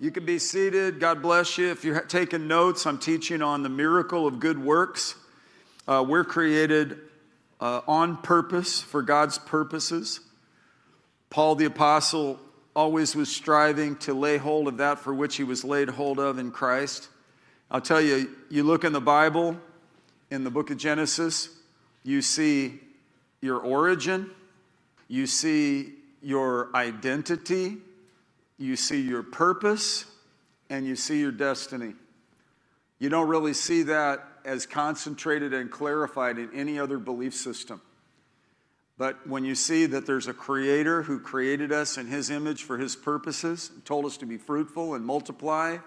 You can be seated. God bless you. If you're taking notes, I'm teaching on the miracle of good works. Uh, we're created uh, on purpose for God's purposes. Paul the Apostle always was striving to lay hold of that for which he was laid hold of in Christ. I'll tell you, you look in the Bible, in the book of Genesis, you see your origin, you see your identity, you see your purpose and you see your destiny. You don't really see that as concentrated and clarified in any other belief system. But when you see that there's a creator who created us in his image for his purposes, told us to be fruitful and multiply,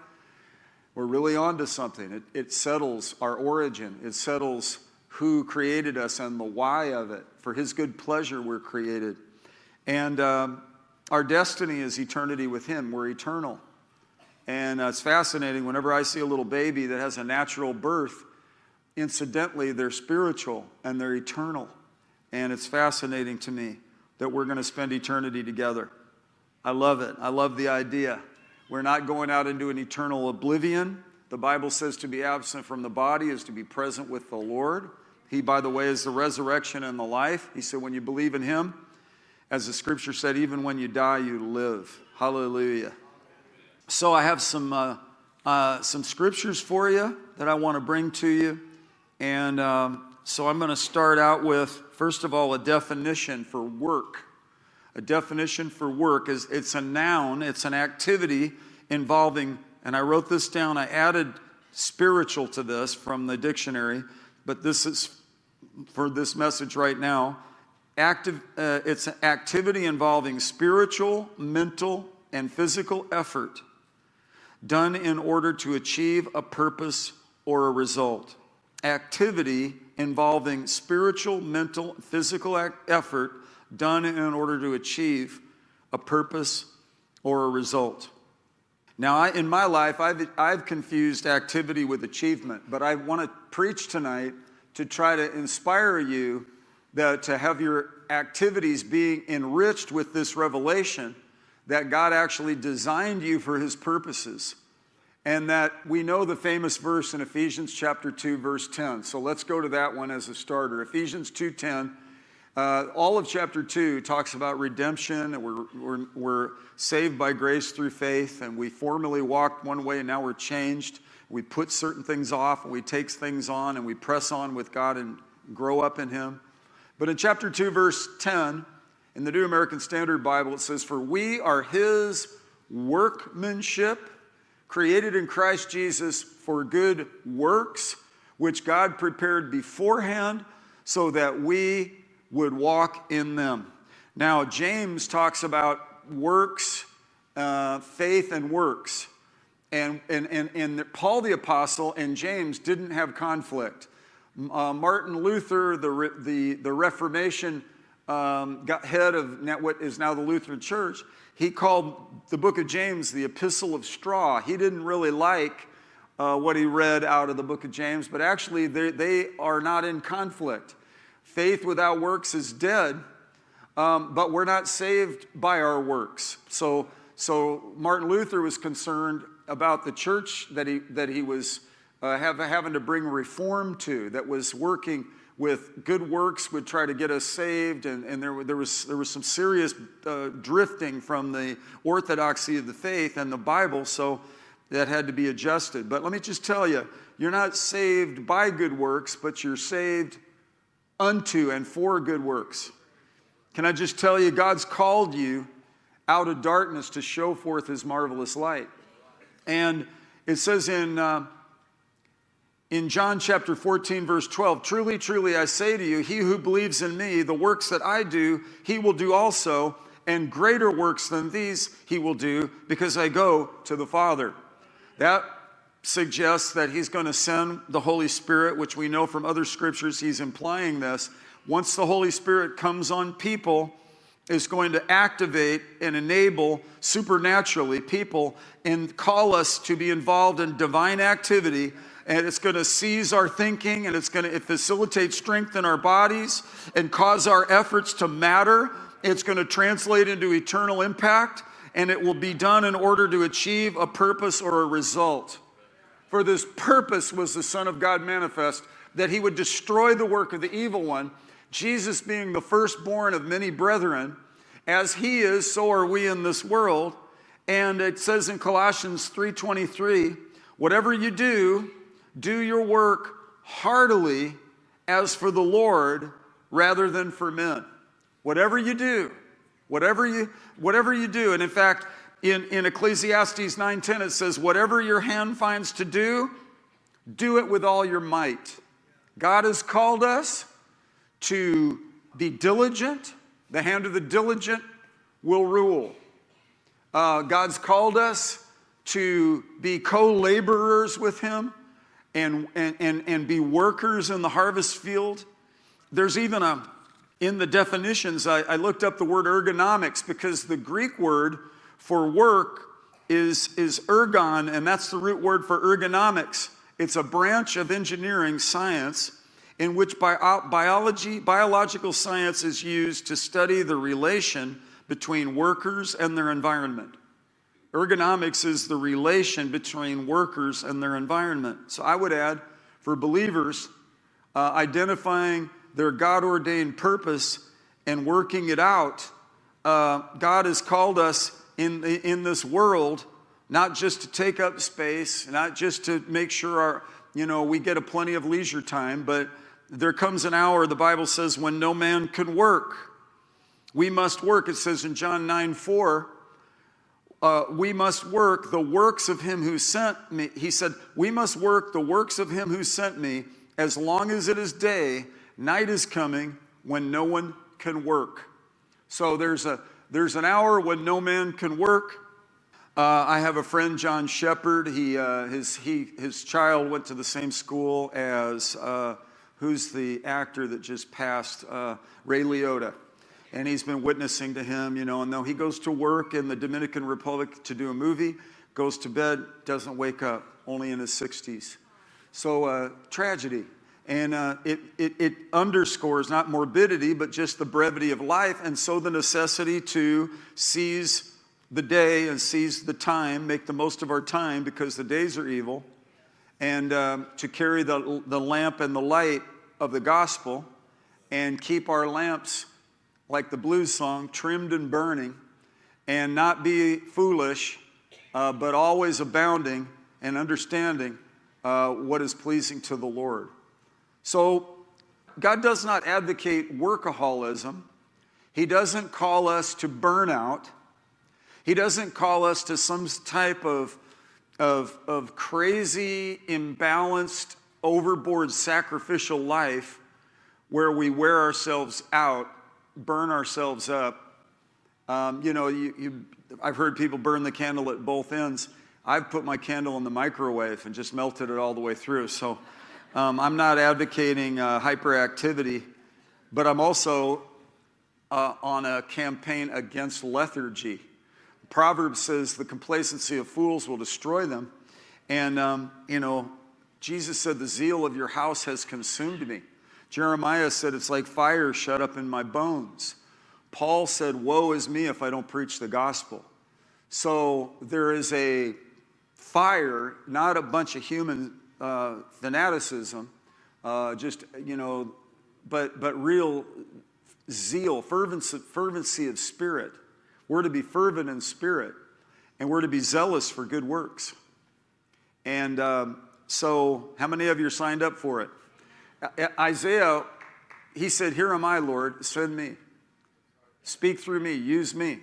we're really onto something. It, it settles our origin, it settles who created us and the why of it. For his good pleasure, we're created. And um, our destiny is eternity with Him. We're eternal. And uh, it's fascinating whenever I see a little baby that has a natural birth, incidentally, they're spiritual and they're eternal. And it's fascinating to me that we're going to spend eternity together. I love it. I love the idea. We're not going out into an eternal oblivion. The Bible says to be absent from the body is to be present with the Lord. He, by the way, is the resurrection and the life. He said, when you believe in Him, as the scripture said, even when you die, you live. Hallelujah. So I have some, uh, uh, some scriptures for you that I want to bring to you. And um, so I'm going to start out with, first of all, a definition for work. A definition for work is it's a noun, it's an activity involving, and I wrote this down, I added spiritual to this from the dictionary, but this is for this message right now active, uh, it's an activity involving spiritual, mental, and physical effort done in order to achieve a purpose or a result. Activity involving spiritual, mental, physical effort done in order to achieve a purpose or a result. Now, I, in my life, I've, I've confused activity with achievement, but I want to preach tonight to try to inspire you that to have your activities being enriched with this revelation that God actually designed you for his purposes. And that we know the famous verse in Ephesians chapter 2 verse 10. So let's go to that one as a starter. Ephesians 2:10 uh, all of chapter 2 talks about redemption, and we're, we're, we're saved by grace through faith, and we formerly walked one way, and now we're changed. We put certain things off, and we take things on, and we press on with God and grow up in Him. But in chapter 2, verse 10, in the New American Standard Bible, it says, For we are his workmanship, created in Christ Jesus for good works, which God prepared beforehand so that we would walk in them. Now, James talks about works, uh, faith, and works. And, and, and, and Paul the Apostle and James didn't have conflict. Uh, Martin Luther, the, the, the Reformation um, head of what is now the Lutheran Church, he called the book of James the Epistle of Straw. He didn't really like uh, what he read out of the book of James, but actually they, they are not in conflict. Faith without works is dead, um, but we're not saved by our works. So, so Martin Luther was concerned about the church that he, that he was uh, have, having to bring reform to, that was working with good works would try to get us saved, and, and there, there, was, there was some serious uh, drifting from the orthodoxy of the faith and the Bible, so that had to be adjusted. But let me just tell you, you're not saved by good works, but you're saved unto and for good works. Can I just tell you, God's called you out of darkness to show forth his marvelous light. And it says in. Uh, in John chapter 14, verse 12, truly, truly, I say to you, he who believes in me, the works that I do, he will do also, and greater works than these he will do, because I go to the Father. That suggests that he's going to send the Holy Spirit, which we know from other scriptures, he's implying this. Once the Holy Spirit comes on people, is going to activate and enable supernaturally people and call us to be involved in divine activity and it's going to seize our thinking and it's going to facilitate strength in our bodies and cause our efforts to matter. It's going to translate into eternal impact and it will be done in order to achieve a purpose or a result. For this purpose was the Son of God manifest, that he would destroy the work of the evil one, Jesus being the firstborn of many brethren. As he is, so are we in this world. And it says in Colossians 3:23, whatever you do, do your work heartily as for the Lord rather than for men. Whatever you do, whatever you whatever you do, and in fact, in, in Ecclesiastes 9:10 it says, whatever your hand finds to do, do it with all your might. God has called us to be diligent. The hand of the diligent will rule. Uh, God's called us to be co laborers with Him and, and, and, and be workers in the harvest field. There's even a, in the definitions, I, I looked up the word ergonomics because the Greek word for work is, is ergon, and that's the root word for ergonomics. It's a branch of engineering science in which biology, biological science is used to study the relation between workers and their environment. Ergonomics is the relation between workers and their environment. So I would add, for believers, uh, identifying their God ordained purpose and working it out. Uh, God has called us in, in this world not just to take up space, not just to make sure our, you know, we get a plenty of leisure time, but there comes an hour, the Bible says, when no man can work. We must work. It says in John 9 4, uh, we must work the works of him who sent me. He said, We must work the works of him who sent me as long as it is day. Night is coming when no one can work. So there's, a, there's an hour when no man can work. Uh, I have a friend, John Shepard. He, uh, his, he, his child went to the same school as uh, who's the actor that just passed, uh, Ray Liotta and he's been witnessing to him, you know. And though he goes to work in the Dominican Republic to do a movie, goes to bed, doesn't wake up, only in his 60s. So, uh, tragedy. And uh, it, it, it underscores not morbidity, but just the brevity of life, and so the necessity to seize the day and seize the time, make the most of our time because the days are evil, and um, to carry the, the lamp and the light of the gospel and keep our lamps like the blues song, trimmed and burning, and not be foolish, uh, but always abounding and understanding uh, what is pleasing to the Lord. So, God does not advocate workaholism. He doesn't call us to burnout. He doesn't call us to some type of, of, of crazy, imbalanced, overboard sacrificial life where we wear ourselves out burn ourselves up. Um, you know, you, you, I've heard people burn the candle at both ends. I've put my candle in the microwave and just melted it all the way through. So um, I'm not advocating uh, hyperactivity, but I'm also uh, on a campaign against lethargy. Proverbs says the complacency of fools will destroy them. And, um, you know, Jesus said, The zeal of your house has consumed me. Jeremiah said, It's like fire shut up in my bones. Paul said, Woe is me if I don't preach the gospel. So there is a fire, not a bunch of human uh, fanaticism, uh, just, you know, but, but real zeal, fervency, fervency of spirit. We're to be fervent in spirit, and we're to be zealous for good works. And um, so, how many of you are signed up for it? Isaiah, he said, Here am I, Lord, send me. Speak through me, use me.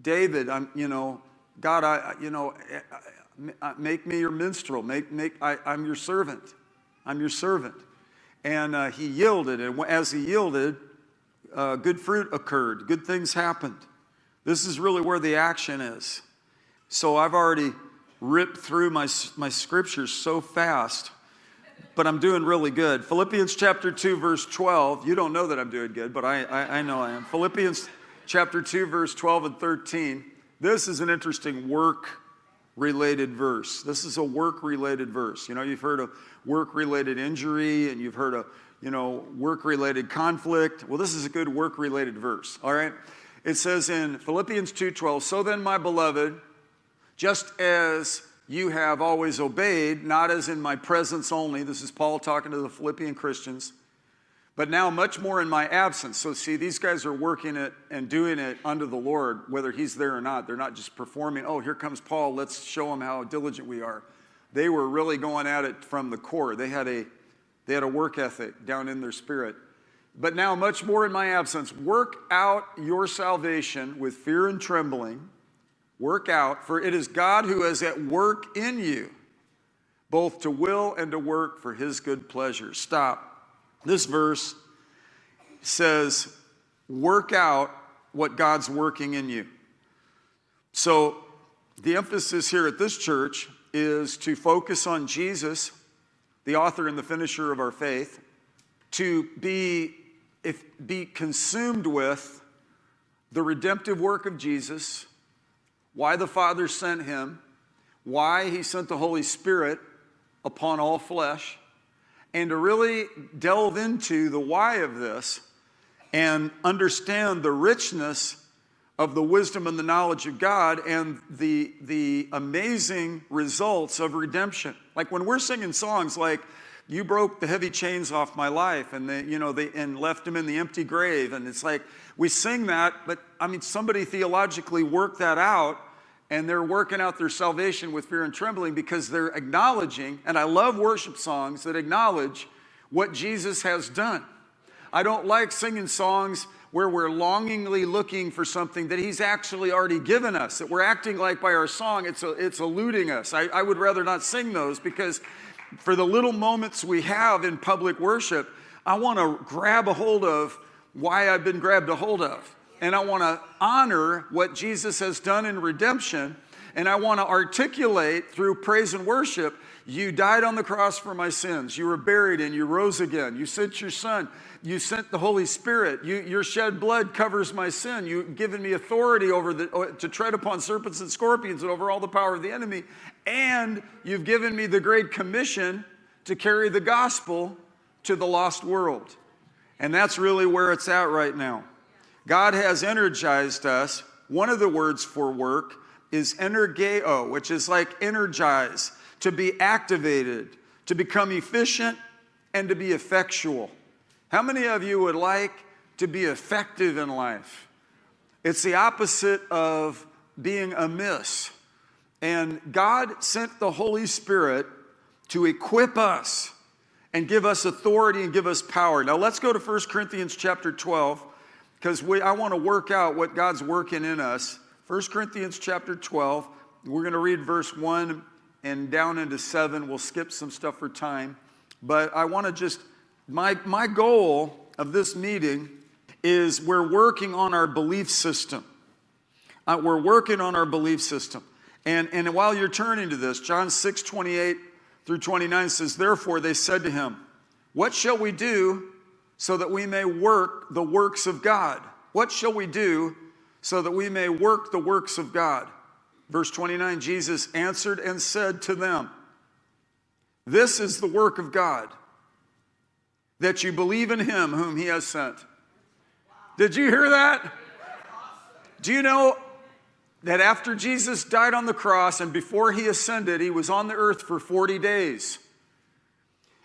David, I'm, you know, God, I, you know, eh, make me your minstrel. Make, make, I, am your servant. I'm your servant. And uh, he yielded, and as he yielded, uh, good fruit occurred. Good things happened. This is really where the action is. So I've already ripped through my, my scriptures so fast but I'm doing really good. Philippians chapter 2, verse 12. You don't know that I'm doing good, but I, I, I know I am. Philippians chapter 2, verse 12 and 13. This is an interesting work related verse. This is a work related verse. You know, you've heard of work related injury and you've heard of, you know, work related conflict. Well, this is a good work related verse, all right? It says in Philippians 2:12, "So then, my beloved, just as you have always obeyed, not as in my presence only." This is Paul talking to the Philippian Christians. But now, much more in my absence. So, see, these guys are working it and doing it under the Lord, whether He's there or not. They're not just performing, oh, here comes Paul, let's show him how diligent we are. They were really going at it from the core. They had a, they had a work ethic down in their spirit. But now, much more in my absence, work out your salvation with fear and trembling. Work out, for it is God who is at work in you, both to will and to work for His good pleasure. Stop. This verse says, work out what God's working in you. So, the emphasis here at this church is to focus on Jesus, the author and the finisher of our faith, to be, if, be consumed with the redemptive work of Jesus, why the Father sent him, why he sent the Holy Spirit upon all flesh and to really delve into the why of this and understand the richness of the wisdom and the knowledge of God and the, the amazing results of redemption. Like when we're singing songs like, you broke the heavy chains off my life and they, you know they and left him in the empty grave and it's like we sing that but i mean somebody theologically worked that out and they're working out their salvation with fear and trembling because they're acknowledging, and I love worship songs that acknowledge what Jesus has done. I don't like singing songs where we're longingly looking for something that He's actually already given us, that we're acting like by our song, it's, a, it's eluding us. I, I would rather not sing those because for the little moments we have in public worship, I want to grab a hold of why I've been grabbed a hold of and I want to honor what Jesus has done in redemption. And I want to articulate through praise and worship you died on the cross for my sins. You were buried and you rose again. You sent your son. You sent the Holy Spirit. You, your shed blood covers my sin. You've given me authority over the, uh, to tread upon serpents and scorpions and over all the power of the enemy. And you've given me the great commission to carry the gospel to the lost world. And that's really where it's at right now. God has energized us. One of the words for work is energeo, which is like energize, to be activated, to become efficient, and to be effectual. How many of you would like to be effective in life? It's the opposite of being amiss. And God sent the Holy Spirit to equip us and give us authority and give us power. Now let's go to 1 Corinthians chapter 12 because I want to work out what God's working in us. 1 Corinthians chapter 12, we're going to read verse 1 and down into 7. We'll skip some stuff for time. But I want to just, my, my goal of this meeting is we're working on our belief system. Uh, we're working on our belief system. And, and while you're turning to this, John 6 28 through 29 says, Therefore they said to him, What shall we do so that we may work the works of God. What shall we do so that we may work the works of God? Verse 29 Jesus answered and said to them, This is the work of God, that you believe in him whom he has sent. Did you hear that? Do you know that after Jesus died on the cross and before he ascended, he was on the earth for 40 days?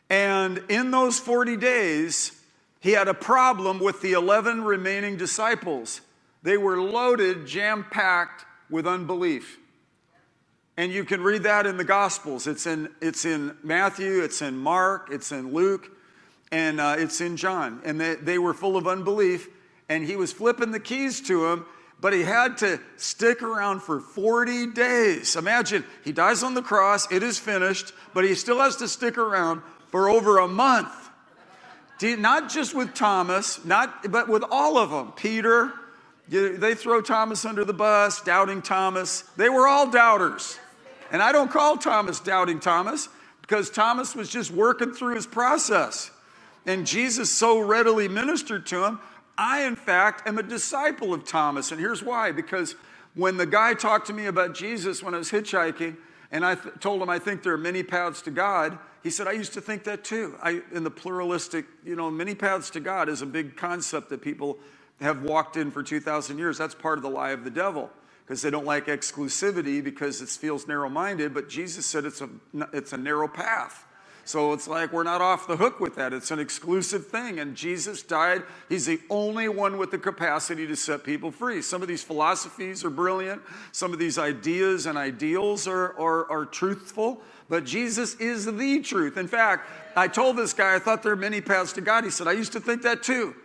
And in those 40 days, he had a problem with the 11 remaining disciples. They were loaded, jam packed with unbelief. And you can read that in the Gospels. It's in, it's in Matthew, it's in Mark, it's in Luke, and uh, it's in John. And they, they were full of unbelief, and he was flipping the keys to them, but he had to stick around for 40 days. Imagine, he dies on the cross, it is finished, but he still has to stick around for over a month not just with Thomas, not, but with all of them. Peter, they throw Thomas under the bus, doubting Thomas. They were all doubters. And I don't call Thomas doubting Thomas because Thomas was just working through his process. And Jesus so readily ministered to him. I, in fact, am a disciple of Thomas. And here's why because when the guy talked to me about Jesus when I was hitchhiking, and I th- told him, I think there are many paths to God, he said, I used to think that too. I, in the pluralistic, you know, many paths to God is a big concept that people have walked in for 2,000 years. That's part of the lie of the devil because they don't like exclusivity because it feels narrow minded. But Jesus said it's a, it's a narrow path. So it's like we're not off the hook with that. It's an exclusive thing. And Jesus died. He's the only one with the capacity to set people free. Some of these philosophies are brilliant, some of these ideas and ideals are, are, are truthful, but Jesus is the truth. In fact, I told this guy, I thought there are many paths to God. He said, I used to think that too.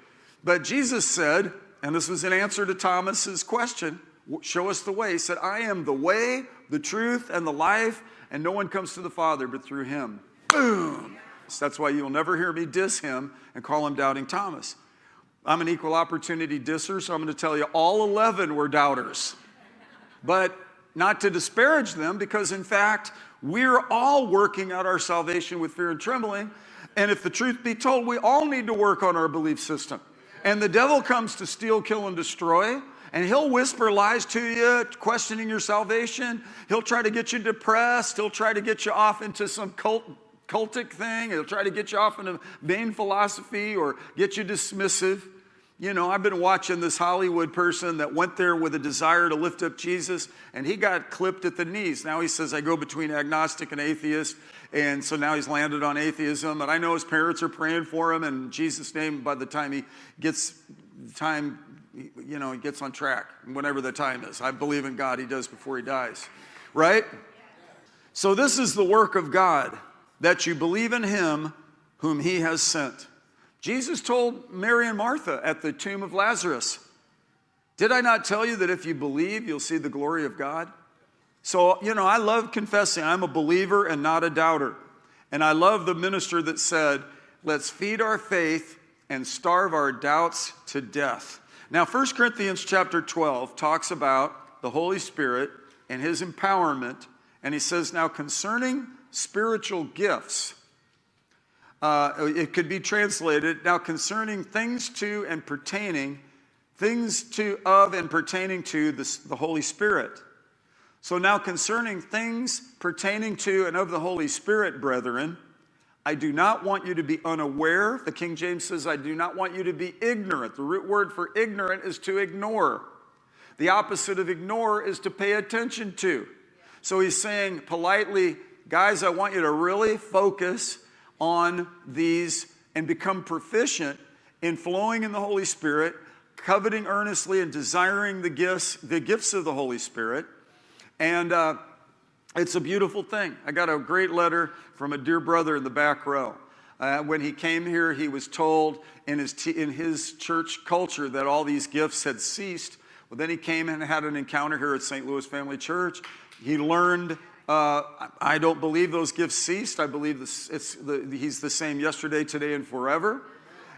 But Jesus said, and this was an answer to Thomas's question, show us the way. He said, I am the way, the truth, and the life, and no one comes to the Father but through him. Boom. So that's why you'll never hear me diss him and call him Doubting Thomas. I'm an equal opportunity disser, so I'm going to tell you all 11 were doubters. But not to disparage them, because in fact, we're all working out our salvation with fear and trembling. And if the truth be told, we all need to work on our belief system. And the devil comes to steal, kill, and destroy. And he'll whisper lies to you, questioning your salvation. He'll try to get you depressed. He'll try to get you off into some cult, cultic thing. He'll try to get you off in a vain philosophy or get you dismissive. You know, I've been watching this Hollywood person that went there with a desire to lift up Jesus, and he got clipped at the knees. Now he says, I go between agnostic and atheist. And so now he's landed on atheism. And I know his parents are praying for him in Jesus' name by the time he gets time, you know, he gets on track, whenever the time is. I believe in God, he does before he dies. Right? So this is the work of God, that you believe in him whom he has sent. Jesus told Mary and Martha at the tomb of Lazarus, Did I not tell you that if you believe, you'll see the glory of God? So, you know, I love confessing I'm a believer and not a doubter. And I love the minister that said, let's feed our faith and starve our doubts to death. Now, 1 Corinthians chapter 12 talks about the Holy Spirit and his empowerment. And he says, now concerning spiritual gifts, uh, it could be translated, now concerning things to and pertaining, things to of and pertaining to the, the Holy Spirit. So now, concerning things pertaining to and of the Holy Spirit, brethren, I do not want you to be unaware. The King James says, I do not want you to be ignorant. The root word for ignorant is to ignore. The opposite of ignore is to pay attention to. So he's saying politely, guys, I want you to really focus on these and become proficient in flowing in the Holy Spirit, coveting earnestly and desiring the gifts, the gifts of the Holy Spirit and uh, it's a beautiful thing. I got a great letter from a dear brother in the back row. Uh, when he came here, he was told in his, t- in his church culture that all these gifts had ceased. Well, then he came and had an encounter here at St. Louis Family Church. He learned, uh, I don't believe those gifts ceased. I believe this, the, he's the same yesterday, today, and forever.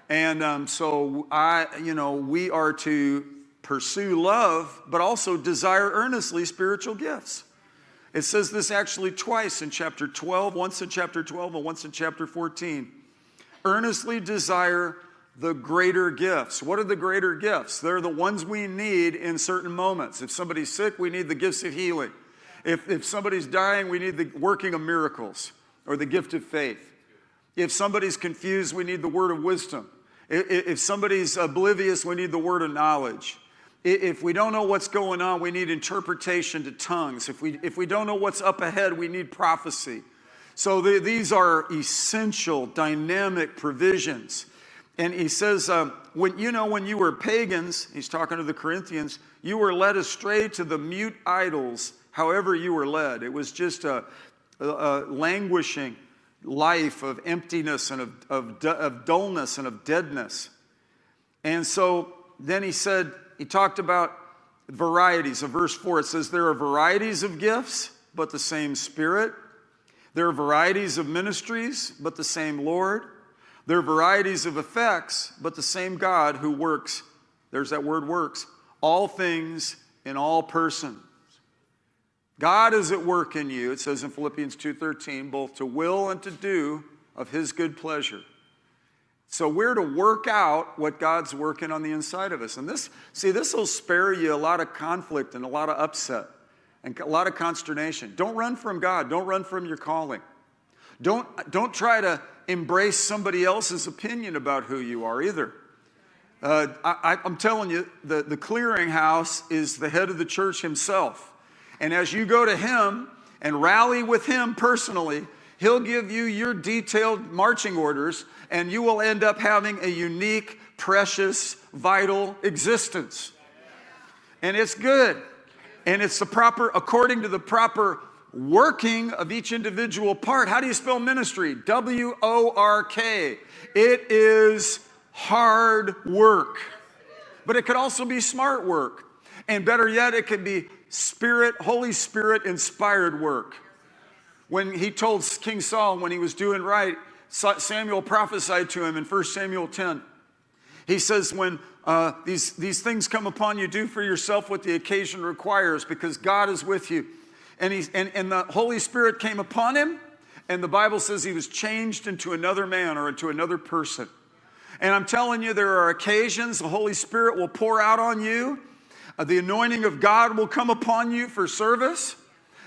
And um, so I, you know, we are to pursue love, but also desire earnestly spiritual gifts. It says this actually twice in chapter 12, once in chapter 12 and once in chapter 14. Earnestly desire the greater gifts. What are the greater gifts? They're the ones we need in certain moments. If somebody's sick, we need the gifts of healing. If, if somebody's dying, we need the working of miracles or the gift of faith. If somebody's confused, we need the word of wisdom. If, if somebody's oblivious, we need the word of knowledge. If we don't know what's going on, we need interpretation to tongues. If we, if we don't know what's up ahead, we need prophecy. So the, these are essential, dynamic provisions. And he says, um, when you know, when you were pagans, he's talking to the Corinthians, you were led astray to the mute idols, however you were led. It was just a, a, languishing life of emptiness and of, of, of dullness and of deadness. And so then he said, he talked about varieties. Of verse 4, it says, There are varieties of gifts, but the same Spirit. There are varieties of ministries, but the same Lord. There are varieties of effects, but the same God who works, there's that word works, all things in all persons. God is at work in you, it says in Philippians 2:13, both to will and to do of his good pleasure. So we're to work out what God's working on the inside of us. And this, see, this will spare you a lot of conflict and a lot of upset and a lot of consternation. Don't run from God. Don't run from your calling. Don't, don't try to embrace somebody else's opinion about who you are either. Uh, I, am telling you, the, the clearinghouse is the head of the church himself. And as you go to him and rally with him personally, he'll give you your detailed marching orders, and you will end up having a unique, precious, vital existence. And it's good. And it's the proper, according to the proper working of each individual part. How do you spell ministry? W O R K. It is hard work, but it could also be smart work. And better yet, it could be Spirit, Holy Spirit inspired work. When he told King Saul when he was doing right, Samuel prophesied to him in 1 Samuel 10. He says, When uh, these, these things come upon you, do for yourself what the occasion requires because God is with you. And, he's, and, and the Holy Spirit came upon him, and the Bible says he was changed into another man or into another person. And I'm telling you, there are occasions the Holy Spirit will pour out on you. Uh, the anointing of God will come upon you for service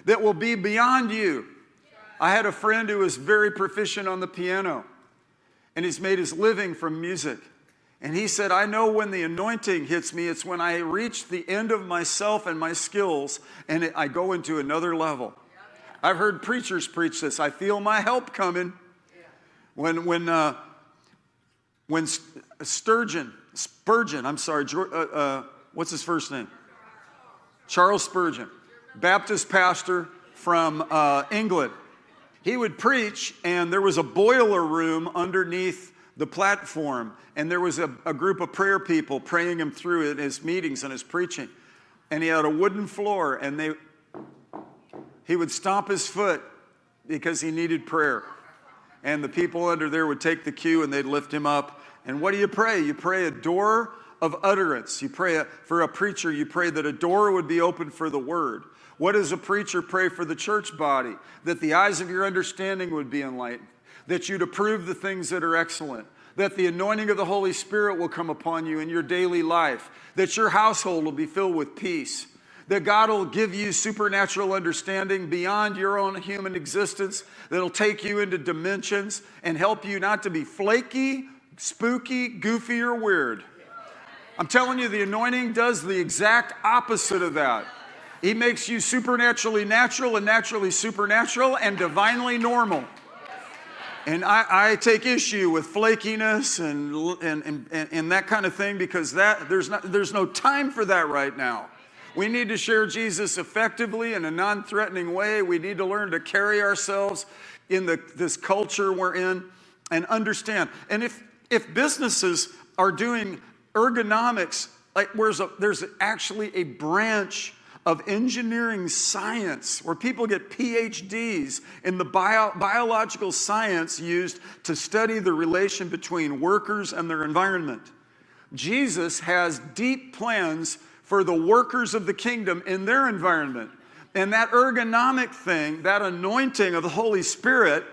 that will be beyond you. I had a friend who was very proficient on the piano, and he's made his living from music. And he said, I know when the anointing hits me, it's when I reach the end of myself and my skills and I go into another level. I've heard preachers preach this. I feel my help coming. When, when, uh, when Sturgeon, Spurgeon, I'm sorry, uh, uh, what's his first name? Charles Spurgeon, Baptist pastor from uh, England. He would preach, and there was a boiler room underneath the platform, and there was a, a group of prayer people praying him through in his meetings and his preaching. And he had a wooden floor, and they, he would stomp his foot because he needed prayer. And the people under there would take the cue and they'd lift him up. And what do you pray? You pray a door of utterance. You pray for a preacher, you pray that a door would be open for the word. What does a preacher pray for the church body? That the eyes of your understanding would be enlightened that you'd approve the things that are excellent, that the anointing of the Holy Spirit will come upon you in your daily life, that your household will be filled with peace, that God will give you supernatural understanding beyond your own human existence, that'll take you into dimensions and help you not to be flaky, spooky, goofy, or weird. I'm telling you, the anointing does the exact opposite of that. He makes you supernaturally natural and naturally supernatural and divinely normal. And I, I, take issue with flakiness and, and, and, and that kind of thing because that, there's, not, there's no time for that right now. We need to share Jesus effectively in a non threatening way. We need to learn to carry ourselves in the, this culture we're in and understand. And if, if businesses are doing ergonomics, like where's a, there's actually a branch of engineering science, where people get PhDs in the bio, biological science used to study the relation between workers and their environment. Jesus has deep plans for the workers of the kingdom in their environment. And that ergonomic thing, that anointing of the Holy Spirit,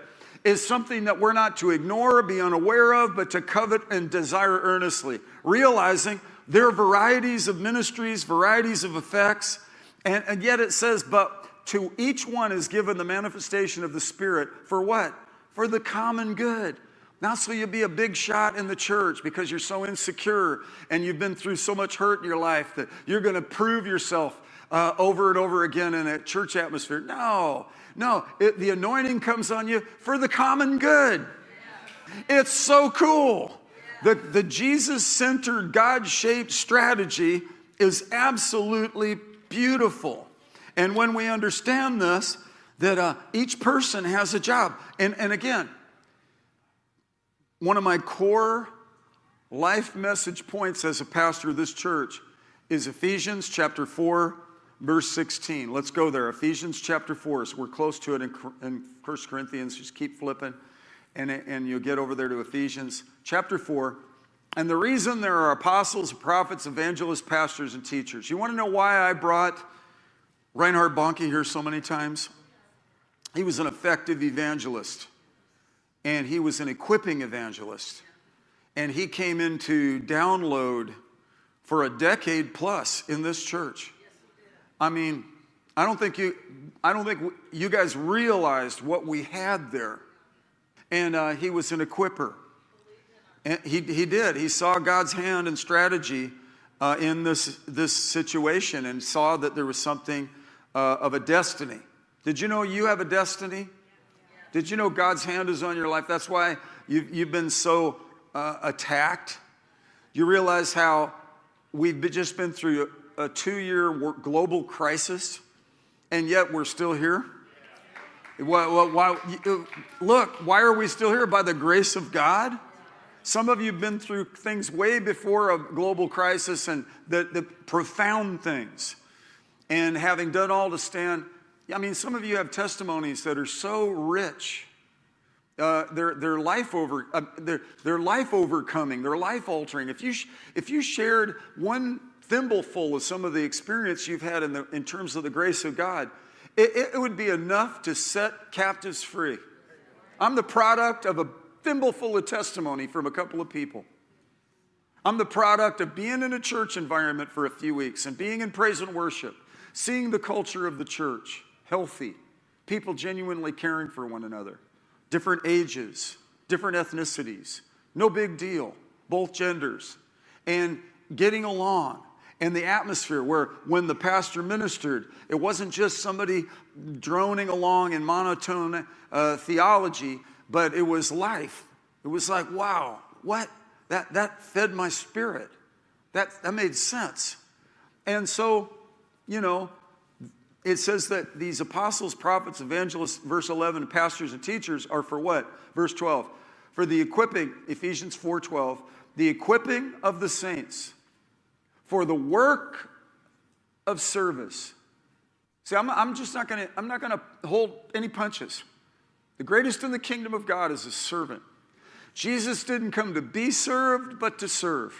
is something that we're not to ignore, be unaware of, but to covet and desire earnestly, realizing there are varieties of ministries, varieties of effects, and, and yet it says, but to each one is given the manifestation of the Spirit for what? For the common good. Not so you'll be a big shot in the church because you're so insecure and you've been through so much hurt in your life that you're going to prove yourself uh, over and over again in a church atmosphere. No, no, it, the anointing comes on you for the common good. It's so cool. The, the Jesus centered, God shaped strategy is absolutely beautiful. And when we understand this, that uh, each person has a job. And, and again, one of my core life message points as a pastor of this church is Ephesians chapter 4, verse 16. Let's go there. Ephesians chapter 4. So we're close to it in, in 1 Corinthians. Just keep flipping, and, and you'll get over there to Ephesians chapter 4. And the reason there are apostles, prophets, evangelists, pastors, and teachers. You want to know why I brought Reinhard Bonnke here so many times? He was an effective evangelist, and he was an equipping evangelist. And he came into download for a decade plus in this church. I mean, I don't think you, I don't think you guys realized what we had there. And uh, he was an equipper And he, he did. He saw God's hand and strategy uh, in this, this situation and saw that there was something uh, of a destiny. Did you know you have a destiny? Did you know God's hand is on your life? That's why you've, you've been so uh, attacked. You realize how we've just been through a, two year global crisis, and yet we're still here. Why, why, look, why are we still here? By the grace of God. Some of you have been through things way before a global crisis and the, the profound things. And having done all to stand, I mean, some of you have testimonies that are so rich. Uh, they're, they're life over, uh, they're, they're life overcoming, they're life altering. If you, if you shared one thimbleful of some of the experience you've had in, the, in terms of the grace of God, it, it would be enough to set captives free. I'm the product of a thimbleful of testimony from a couple of people. I'm the product of being in a church environment for a few weeks and being in praise and worship, seeing the culture of the church healthy, people genuinely caring for one another, different ages, different ethnicities, no big deal, both genders, and getting along. And the atmosphere where when the pastor ministered, it wasn't just somebody droning along in monotone uh, theology, but it was life. It was like, wow, what? That, that fed my spirit. That, that made sense. And so, you know, it says that these apostles, prophets, evangelists, verse 11, pastors and teachers are for what? Verse 12. For the equipping, Ephesians 4:12, the equipping of the saints for the work of service. See, I'm, I'm just not gonna, I'm not gonna hold any punches. The greatest in the kingdom of God is a servant. Jesus didn't come to be served, but to serve.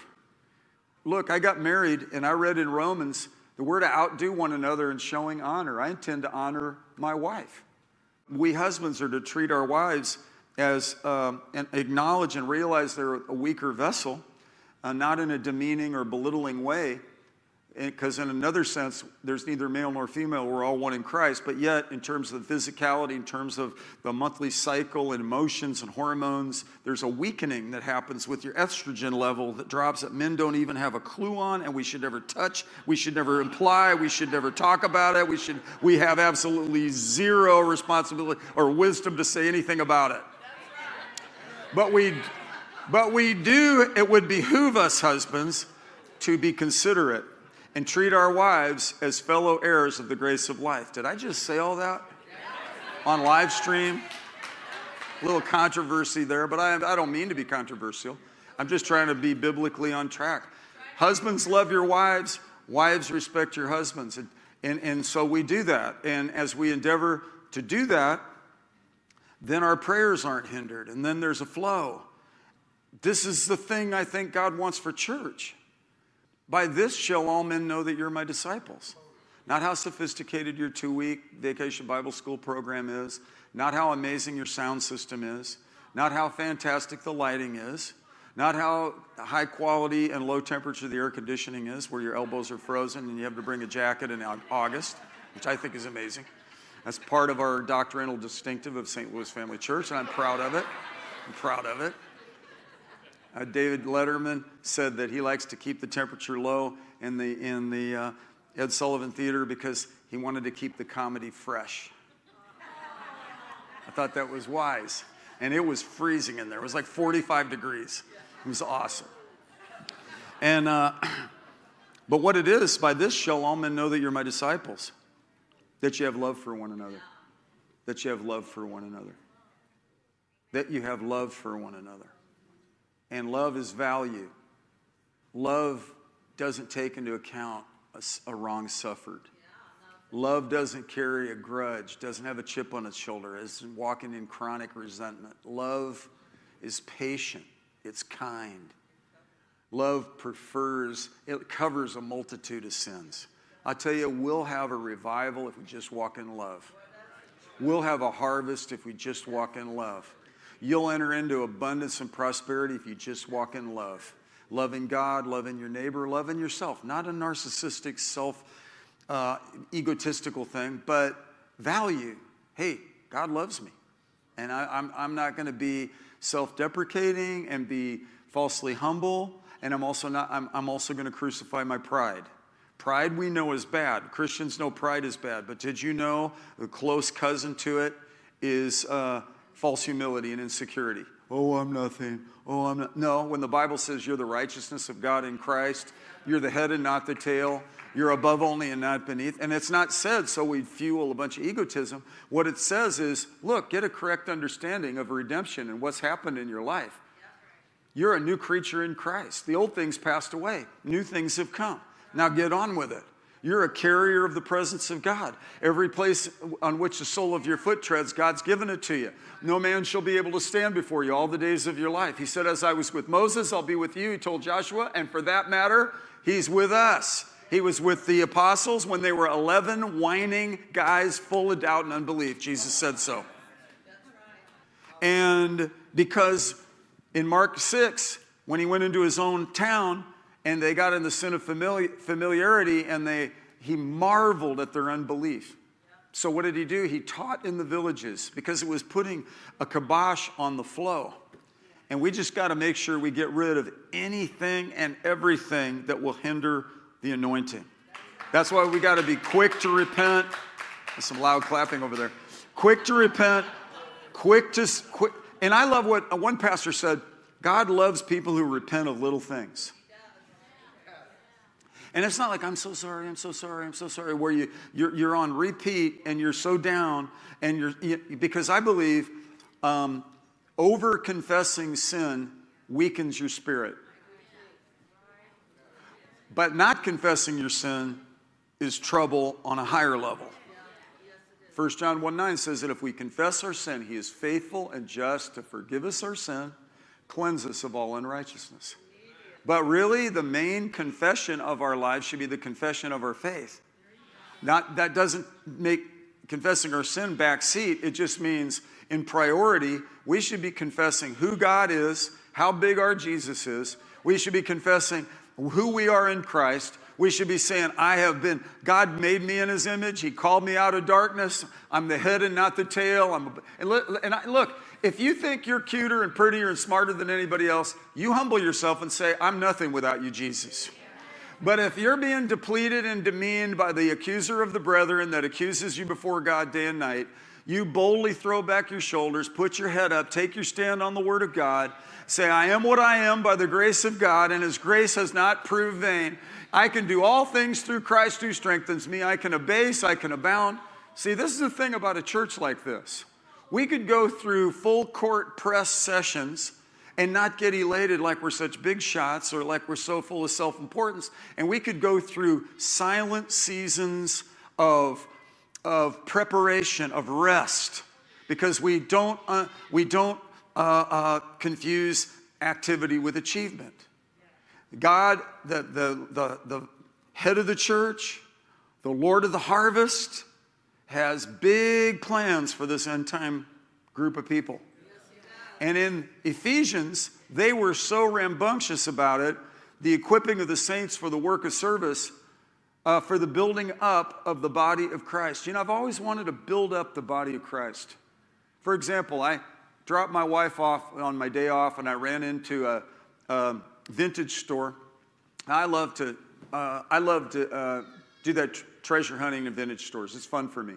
Look, I got married and I read in Romans that we're to outdo one another in showing honor. I intend to honor my wife. We husbands are to treat our wives as um, and acknowledge and realize they're a weaker vessel, uh, not in a demeaning or belittling way, because in another sense, there's neither male nor female. We're all one in Christ. But yet, in terms of physicality, in terms of the monthly cycle and emotions and hormones, there's a weakening that happens with your estrogen level that drops that men don't even have a clue on, and we should never touch. We should never imply. We should never talk about it. We should. We have absolutely zero responsibility or wisdom to say anything about it. But we, but we do. It would behoove us, husbands, to be considerate and treat our wives as fellow heirs of the grace of life. Did I just say all that? On live stream? A little controversy there, but I, I don't mean to be controversial. I'm just trying to be biblically on track. Husbands, love your wives. Wives, respect your husbands. And, and, and so we do that. And as we endeavor to do that, then our prayers aren't hindered, and then there's a flow. This is the thing I think God wants for church. By this shall all men know that you're my disciples. Not how sophisticated your two week vacation Bible school program is, not how amazing your sound system is, not how fantastic the lighting is, not how high quality and low temperature the air conditioning is, where your elbows are frozen and you have to bring a jacket in August, which I think is amazing. That's part of our doctrinal distinctive of St. Louis Family Church, and I'm proud of it. I'm proud of it. Uh, David Letterman said that he likes to keep the temperature low in the, in the uh, Ed Sullivan Theater because he wanted to keep the comedy fresh. I thought that was wise. And it was freezing in there. It was like 45 degrees. It was awesome. And, uh, but what it is, by this shall all men know that you're my disciples, that you have love for one another, that you have love for one another, that you have love for one another. And love is value. Love doesn't take into account a, a wrong suffered. Love doesn't carry a grudge, doesn't have a chip on its shoulder, isn't walking in chronic resentment. Love is patient, it's kind. Love prefers, it covers a multitude of sins. I tell you, we'll have a revival if we just walk in love. We'll have a harvest if we just walk in love. You'll enter into abundance and prosperity if you just walk in love. Loving God, loving your neighbor, loving yourself. Not a narcissistic, self uh, egotistical thing, but value. Hey, God loves me. And I, I'm, I'm not going to be self deprecating and be falsely humble, and I'm also not, I'm, I'm also going to crucify my pride. Pride we know is bad. Christians know pride is bad, but did you know the close cousin to it is uh, false humility and insecurity? Oh, I'm nothing. Oh, I'm not. No, when the Bible says you're the righteousness of God in Christ, you're the head and not the tail. You're above only and not beneath. And it's not said so we fuel a bunch of egotism. What it says is look, get a correct understanding of redemption and what's happened in your life. You're a new creature in Christ. The old things passed away, new things have come. Now get on with it. You're a carrier of the presence of God. Every place on which the sole of your foot treads, God's given it to you. No man shall be able to stand before you all the days of your life. He said, As I was with Moses, I'll be with you. He told Joshua, and for that matter, He's with us. He was with the apostles when they were 11 whining guys full of doubt and unbelief. Jesus said so. And because in Mark 6, when he went into his own town and they got in the sin of familiarity and they, he marveled at their unbelief. So, what did he do? He taught in the villages because it was putting a kibosh on the flow. And we just got to make sure we get rid of anything and everything that will hinder the anointing. That's why we got to be quick to repent. There's some loud clapping over there. Quick to repent, quick to quick. And I love what uh, one pastor said God loves people who repent of little things. And it's not like, I'm so sorry, I'm so sorry, I'm so sorry, where you, you're, you're on repeat and you're so down. And you're, you, because I believe um, over confessing sin weakens your spirit. But not confessing your sin is trouble on a higher level. 1 John 1 9 says that if we confess our sin, he is faithful and just to forgive us our sin, cleanse us of all unrighteousness. But really, the main confession of our lives should be the confession of our faith. Not, that doesn't make confessing our sin backseat. It just means in priority, we should be confessing who God is, how big our Jesus is. We should be confessing who we are in Christ. We should be saying, I have been, God made me in his image. He called me out of darkness. I'm the head and not the tail. I'm, and, look, if you think you're cuter and prettier and smarter than anybody else, you humble yourself and say, I'm nothing without you, Jesus. But if you're being depleted and demeaned by the accuser of the brethren that accuses you before God day and night, you boldly throw back your shoulders, put your head up, take your stand on the Word of God, say, I am what I am by the grace of God, and His grace has not proved vain. I can do all things through Christ who strengthens me. I can abase, I can abound. See, this is the thing about a church like this. We could go through full court press sessions and not get elated like we're such big shots or like we're so full of self importance. And we could go through silent seasons of of preparation, of rest, because we don't, uh, we don't uh, uh, confuse activity with achievement. God, the, the, the, the head of the church, the Lord of the harvest, has big plans for this end time group of people. And in Ephesians, they were so rambunctious about it, the equipping of the saints for the work of service uh, for the building up of the body of Christ. You know, I've always wanted to build up the body of Christ. For example, I dropped my wife off on my day off and I ran into a, a vintage store. I love to, uh, I love to uh, do that tr- treasure hunting in vintage stores. It's fun for me.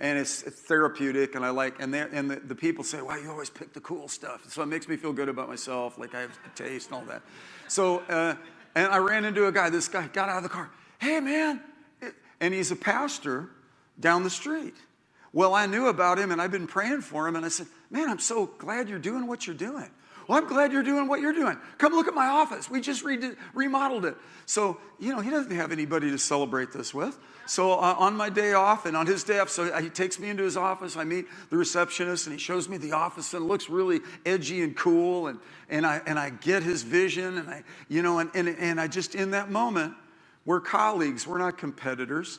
And it's, it's therapeutic, and I like, and, and the, the, people say, "Wow, you always pick the cool stuff." So it makes me feel good about myself, like I have taste and all that. So, uh, and I ran into a guy. This guy got out of the car Hey, man. And he's a pastor down the street. Well, I knew about him and I've been praying for him. And I said, Man, I'm so glad you're doing what you're doing. Well, I'm glad you're doing what you're doing. Come look at my office. We just remodeled it. So, you know, he doesn't have anybody to celebrate this with. So, uh, on my day off and on his day off, so he takes me into his office. I meet the receptionist and he shows me the office and it looks really edgy and cool. And, and, I, and I get his vision and I, you know, and, and, and I just, in that moment, we're colleagues, we're not competitors.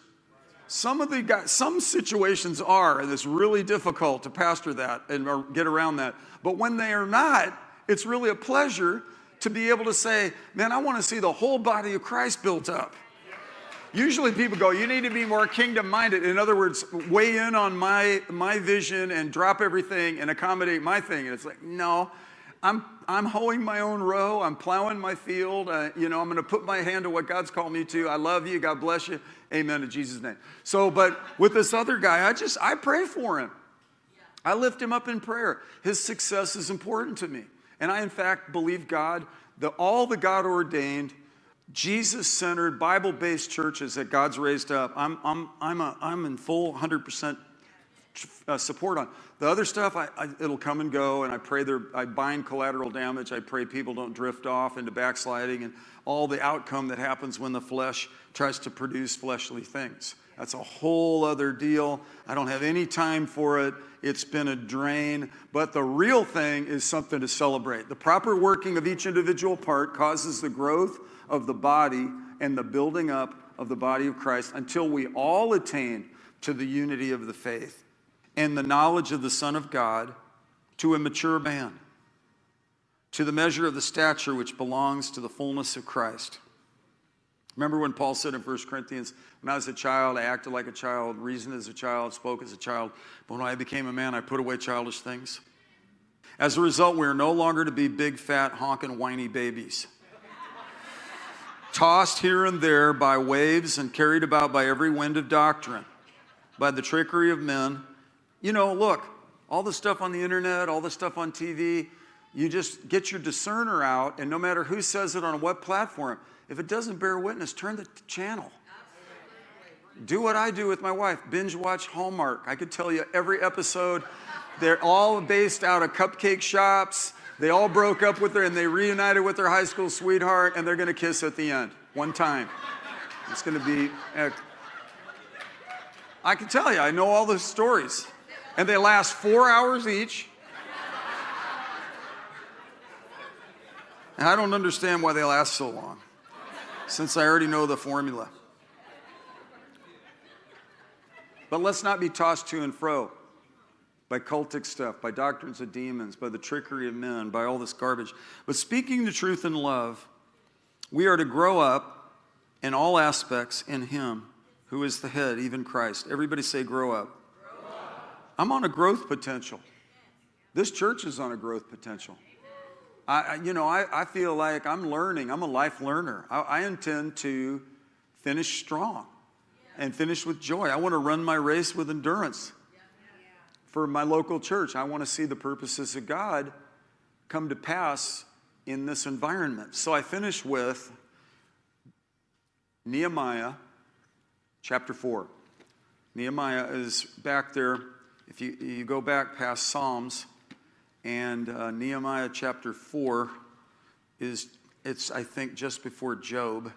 Some of the guys, some situations are, and it's really difficult to pastor that and get around that. But when they are not, it's really a pleasure to be able to say, man, I want to see the whole body of Christ built up. Usually people go, you need to be more kingdom minded. In other words, weigh in on my, my vision and drop everything and accommodate my thing. And it's like, no, I'm, I'm hoeing my own row. I'm plowing my field. Uh, you know, I'm going to put my hand to what God's called me to. I love you. God bless you. Amen in Jesus' name. So, but with this other guy, I just, I pray for him. I lift him up in prayer. His success is important to me. And I, in fact, believe God, that all the God ordained, Jesus centered, Bible based churches that God's raised up, I'm, I'm, I'm, a, I'm in full 100% uh, support on. The other stuff, I, I, it'll come and go, and I pray there, I bind collateral damage. I pray people don't drift off into backsliding and all the outcome that happens when the flesh tries to produce fleshly things. That's a whole other deal. I don't have any time for it. It's been a drain. But the real thing is something to celebrate. The proper working of each individual part causes the growth of the body and the building up of the body of Christ until we all attain to the unity of the faith and the knowledge of the Son of God to a mature man, to the measure of the stature which belongs to the fullness of Christ. Remember when Paul said in 1 Corinthians, When I was a child, I acted like a child, reasoned as a child, spoke as a child, but when I became a man, I put away childish things. As a result, we are no longer to be big, fat, honking, whiny babies. Tossed here and there by waves and carried about by every wind of doctrine, by the trickery of men you know, look, all the stuff on the internet, all the stuff on TV, you just get your discerner out, and no matter who says it on what platform, if it doesn't bear witness, turn the channel. Do what I do with my wife binge watch Hallmark. I could tell you every episode. They're all based out of cupcake shops. They all broke up with her and they reunited with their high school sweetheart, and they're going to kiss at the end, one time. It's going to be. I can tell you, I know all the stories and they last four hours each. And I don't understand why they last so long, since I already know the formula. But let's not be tossed to and fro by cultic stuff, by doctrines of demons, by the trickery of men, by all this garbage. But speaking the truth in love, we are to grow up in all aspects in Him who is the head, even Christ. Everybody say, grow up. I'm on a growth potential. This church is on a growth potential. I, you know, I, I feel like I'm learning. I'm a life learner. I, I intend to finish strong and finish with joy. I want to run my race with endurance for my local church. I want to see the purposes of God come to pass in this environment. So I finish with Nehemiah chapter 4. Nehemiah is back there if you, you go back past Psalms and uh, Nehemiah chapter 4 is, it's, I think, just before Job.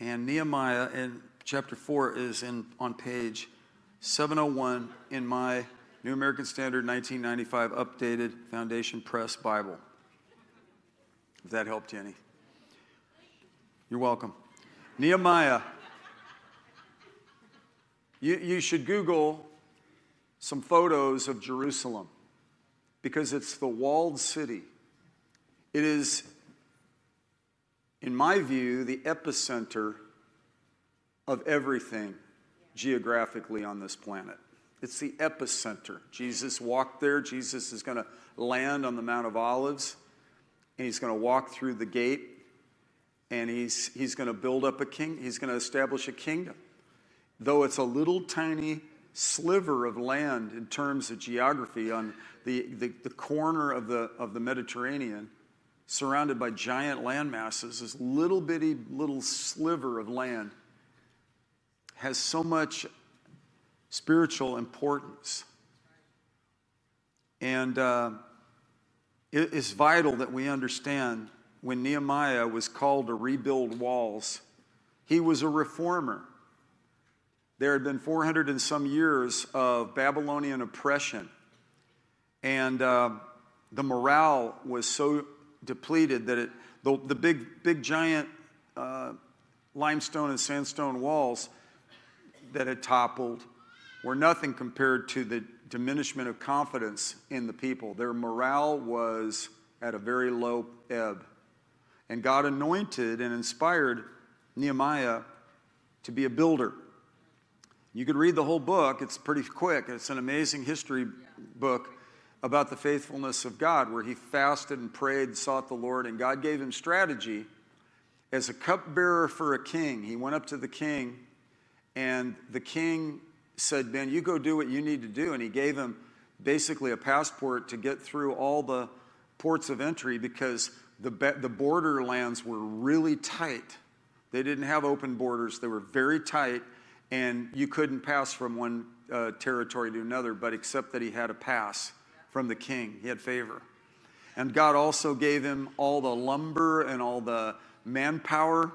And Nehemiah in chapter 4 is in, on page 701 in my New American Standard 1995 updated Foundation Press Bible. If that helped you any. You're welcome. Nehemiah. You, you should Google some photos of Jerusalem because it's the walled city. It is, in my view, the epicenter of everything geographically on this planet. It's the epicenter. Jesus walked there. Jesus is going to land on the Mount of Olives, and he's going to walk through the gate, and he's, he's going to build up a king. He's going to establish a kingdom. Though it's a little tiny sliver of land in terms of geography on the, the, the, corner of the, of the Mediterranean, surrounded by giant land masses, this little bitty little sliver of land has so much spiritual importance. And uh, it is vital that we understand when Nehemiah was called to rebuild walls, he was a reformer. There had been 400 and some years of Babylonian oppression, and uh, the morale was so depleted that it, the, the big, big giant uh, limestone and sandstone walls that had toppled were nothing compared to the diminishment of confidence in the people. Their morale was at a very low ebb. And God anointed and inspired Nehemiah to be a builder. You could read the whole book, it's pretty quick. It's an amazing history book. about the faithfulness of God, where he fasted and prayed, sought the Lord, and God gave him strategy as a cupbearer for a king. He went up to the king, and the king said, Ben, you go do what you need to do. And he gave him basically a passport to get through all the ports of entry because the, the border lands were really tight. They didn't have open borders, they were very tight, and you couldn't pass from one uh, territory to another, but except that he had a pass from the king. He had favor. And God also gave him all the lumber and all the manpower.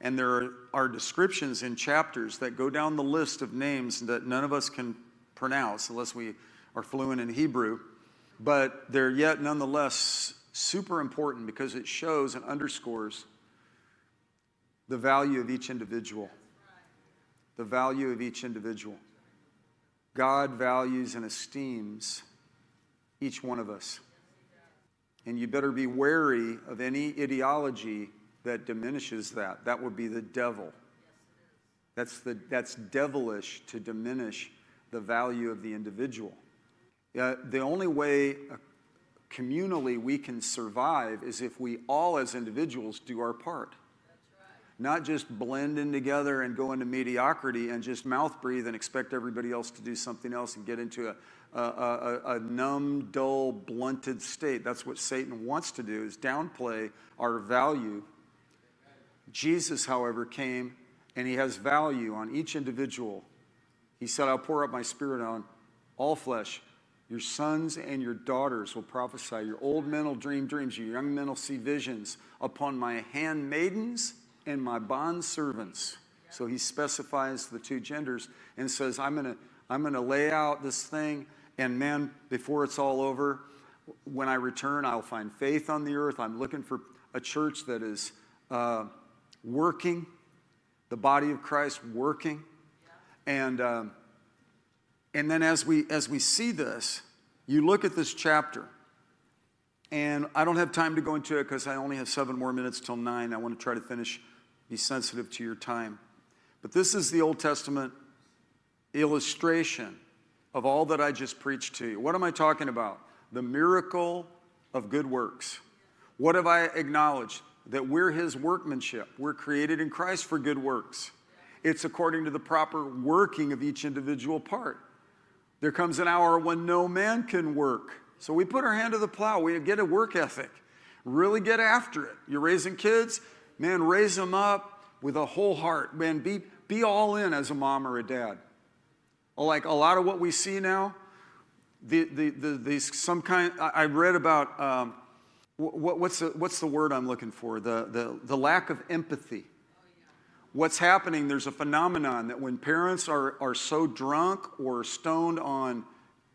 And there are descriptions in chapters that go down the list of names that none of us can pronounce unless we are fluent in Hebrew. But they're yet nonetheless super important because it shows and underscores the value of each individual. The value of each individual. God values and esteems each one of us. And you better be wary of any ideology that diminishes that. That would be the devil. That's, the, that's devilish to diminish the value of the individual. Uh, the only way uh, communally we can survive is if we all, as individuals, do our part. Not just blend in together and go into mediocrity and just mouth breathe and expect everybody else to do something else and get into a, a, a, a numb, dull, blunted state. That's what Satan wants to do, is downplay our value. Jesus, however, came and he has value on each individual. He said, I'll pour out my spirit on all flesh. Your sons and your daughters will prophesy. Your old men will dream dreams. Your young men will see visions upon my handmaidens and my bond servants. So he specifies the two genders and says, I'm going to I'm going to lay out this thing and man, before it's all over, when I return, I'll find faith on the earth. I'm looking for a church that is uh, working, the body of Christ working. And, um, and then as we, as we see this, you look at this chapter, and I don't have time to go into it because I only have seven more minutes till nine. I want to try to finish, be sensitive to your time. But this is the Old Testament illustration of all that I just preached to you. What am I talking about? The miracle of good works. What have I acknowledged? That we're His workmanship. We're created in Christ for good works. It's according to the proper working of each individual part. There comes an hour when no man can work. So we put our hand to the plow. We get a work ethic. Really get after it. You're raising kids, man, raise them up with a whole heart. Man, be, be all in as a mom or a dad like a lot of what we see now, the, the, the, these some kind, I read about, um, what, what's, the, what's the word I'm looking for? The, the, the lack of empathy. What's happening, there's a phenomenon that when parents are, are so drunk or stoned on,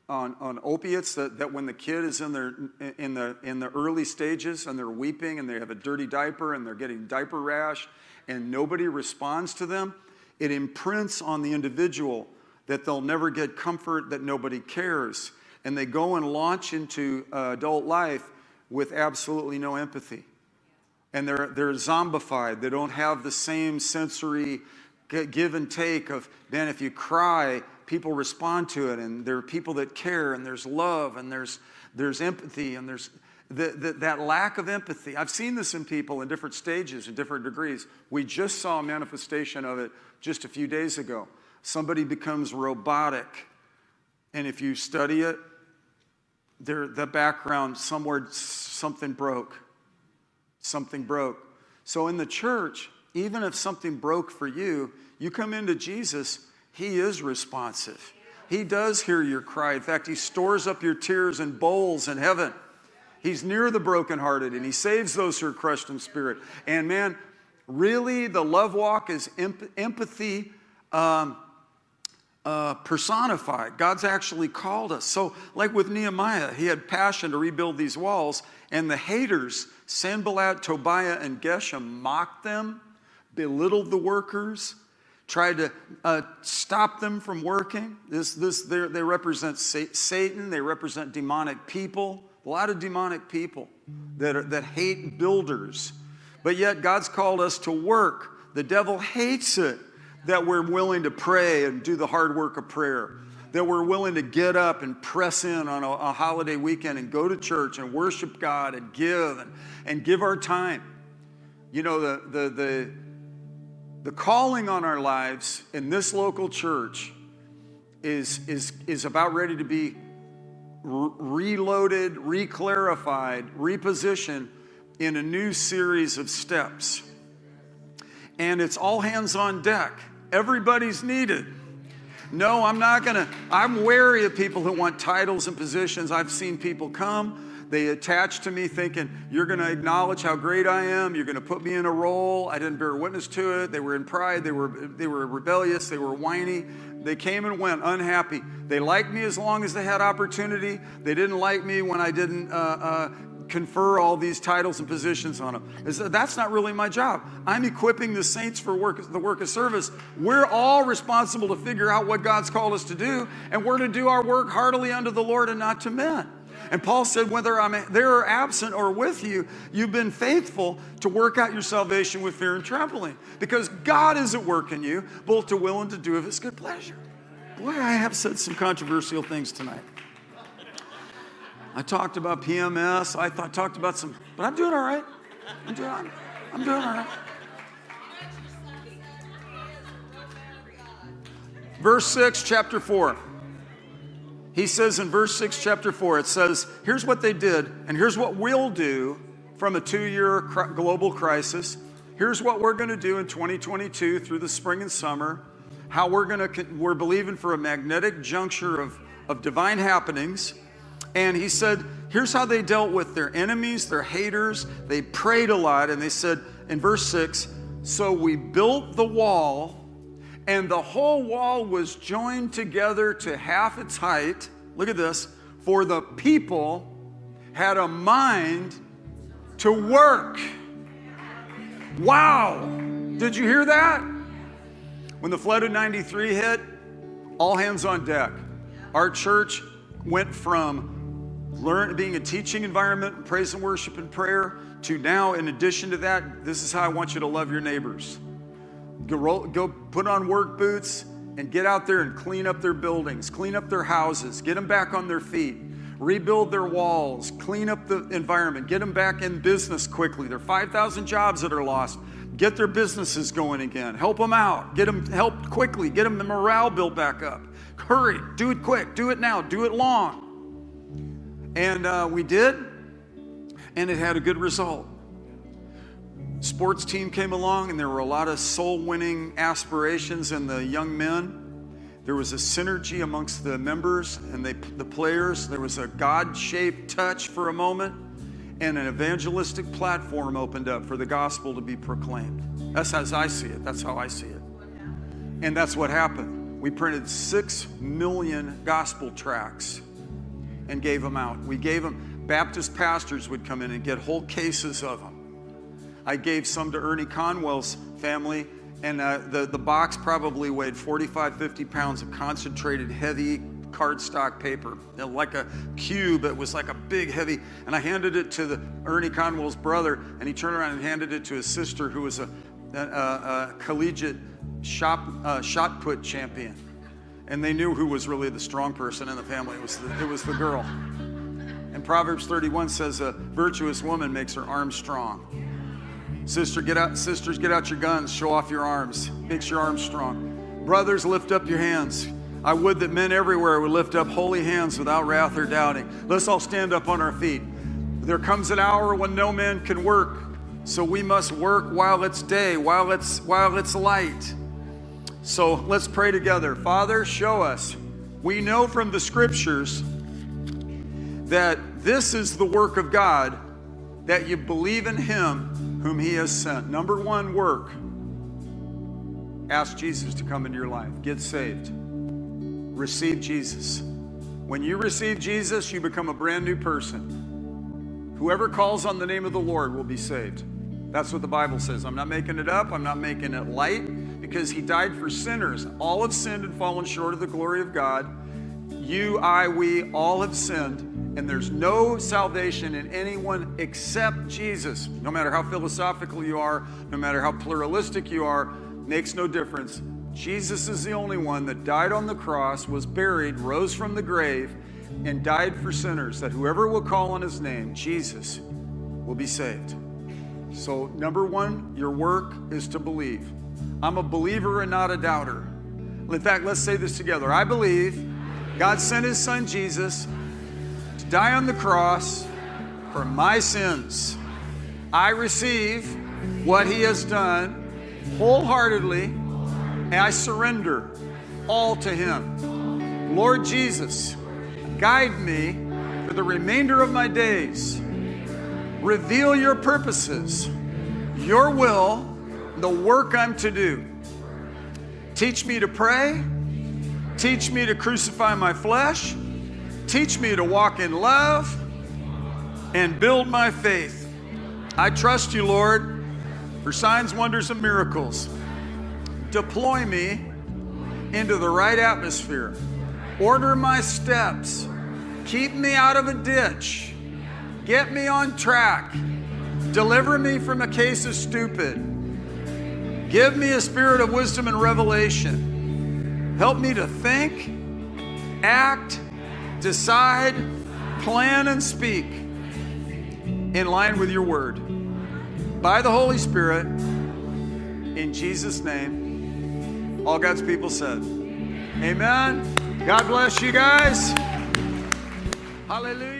on, on opiates that, that when the kid is in, their, in, the, in the early stages and they're weeping and they have a dirty diaper and they're getting diaper rash and nobody responds to them, it imprints on the individual that they'll never get comfort, that nobody cares. And they go and launch into uh, adult life with absolutely no empathy. And they're, they're zombified. They don't have the same sensory give and take of, man, if you cry, people respond to it. And there are people that care, and there's love, and there's, there's empathy, and there's the, the, that lack of empathy. I've seen this in people in different stages and different degrees. We just saw a manifestation of it just a few days ago somebody becomes robotic. And if you study it, the background, somewhere something broke. Something broke. So in the church, even if something broke for you, you come into Jesus, He is responsive. He does hear your cry. In fact, He stores up your tears in bowls in heaven. He's near the brokenhearted and He saves those who are crushed in spirit. And man, really, the love walk is empathy. Um, uh, personified. God's actually called us. So, like with Nehemiah, he had passion to rebuild these walls, and the haters, Sanballat, Tobiah, and Geshem, mocked them, belittled the workers, tried to uh, stop them from working. This, this, they represent Satan, they represent demonic people, a lot of demonic people that, are, that hate builders. But yet, God's called us to work. The devil hates it that we're willing to pray and do the hard work of prayer. that we're willing to get up and press in on a, a holiday weekend and go to church and worship God and give and, and give our time. You know, the, the, the, the calling on our lives in this local church is, is, is about ready to be re- reloaded, reclarified, repositioned in a new series of steps. And it's all hands on deck. Everybody's needed. No, I'm not going to. I'm wary of people who want titles and positions. I've seen people come, they attach to me thinking, you're going to acknowledge how great I am, you're going to put me in a role. I didn't bear witness to it. They were in pride, they were, they were rebellious, they were whiny. They came and went unhappy. They liked me as long as they had opportunity. They didn't like me when I didn't uh, uh, confer all these titles and positions on them. That's not really my job. I'm equipping the saints for work, the work of service. We're all responsible to figure out what God's called us to do, and we're to do our work heartily unto the Lord and not to men. And Paul said, whether I'm there or absent or with you, you've been faithful to work out your salvation with fear and trembling. Because God is at work in you, both to will and to do of his good pleasure. Boy, I have said some controversial things tonight. I talked about PMS. I talked about some, but I'm doing all right. I'm doing, I'm, I'm doing all right. Verse 6, chapter 4. He says in verse 6, chapter 4, it says, Here's what they did, and here's what we'll do from a two year global crisis. Here's what we're going to do in 2022 through the spring and summer. How we're going to, we're believing for a magnetic juncture of, of divine happenings and he said, here's how they dealt with their enemies, their haters. They prayed a lot. And they said in verse 6 So we built the wall, and the whole wall was joined together to half its height. Look at this. For the people had a mind to work. Wow. Did you hear that? When the flood of 93 hit, all hands on deck. Our church went from learn being a teaching environment, praise and worship and prayer, to now, in addition to that, this is how I want you to love your neighbors. Go, go put on work boots and get out there and clean up their buildings, clean up their houses, get them back on their feet, rebuild their walls, clean up the environment, get them back in business quickly. There are 5,000 jobs that are lost. Get their businesses going again. Help them out. Get them help quickly. Get them the morale built back up. Hurry. Do it quick. Do it now. Do it long. And uh, we did, and it had a good result. Sports team came along, and there were a lot of soul winning aspirations in the young men. There was a synergy amongst the members and they, the players. There was a God shaped touch for a moment, and an evangelistic platform opened up for the gospel to be proclaimed. That's as I see it. That's how I see it. And that's what happened. We printed six million gospel tracts and gave them out. We gave them, Baptist pastors would come in and get whole cases of them. I gave some to Ernie Conwell's family, and uh, the, the box probably weighed 45, 50 pounds of concentrated, heavy cardstock paper, like a cube. It was like a big, heavy. And I handed it to the Ernie Conwell's brother, and he turned around and handed it to his sister, who was a, a, a collegiate shop, uh, shot put champion and they knew who was really the strong person in the family. It was the, it was the girl. And Proverbs 31 says, "A virtuous woman makes her arms strong." Sister, get out, sisters, get out your guns, show off your arms, makes your arms strong. Brothers, lift up your hands. I would that men everywhere would lift up holy hands without wrath or doubting. Let's all stand up on our feet. There comes an hour when no man can work, so we must work while it's day, while it's while it's light. So let's pray together. Father, show us. We know from the scriptures that this is the work of God, that you believe in Him whom He has sent. Number one work ask Jesus to come into your life, get saved, receive Jesus. When you receive Jesus, you become a brand new person. Whoever calls on the name of the Lord will be saved. That's what the Bible says. I'm not making it up, I'm not making it light because he died for sinners. All have sinned and fallen short of the glory of God. You, I, we all have sinned, and there's no salvation in anyone except Jesus. No matter how philosophical you are, no matter how pluralistic you are, makes no difference. Jesus is the only one that died on the cross, was buried, rose from the grave, and died for sinners, that whoever will call on his name, Jesus, will be saved. So, number one, your work is to believe. I'm a believer and not a doubter. In fact, let's say this together. I believe God sent his son Jesus to die on the cross for my sins. I receive what he has done wholeheartedly and I surrender all to him. Lord Jesus, guide me for the remainder of my days. Reveal your purposes, your will, the work I'm to do. Teach me to pray. Teach me to crucify my flesh. Teach me to walk in love and build my faith. I trust you, Lord, for signs, wonders, and miracles. Deploy me into the right atmosphere. Order my steps. Keep me out of a ditch. Get me on track. Deliver me from a case of stupid. Give me a spirit of wisdom and revelation. Help me to think, act, decide, plan, and speak in line with your word. By the Holy Spirit, in Jesus' name, all God's people said, Amen. God bless you guys. Hallelujah.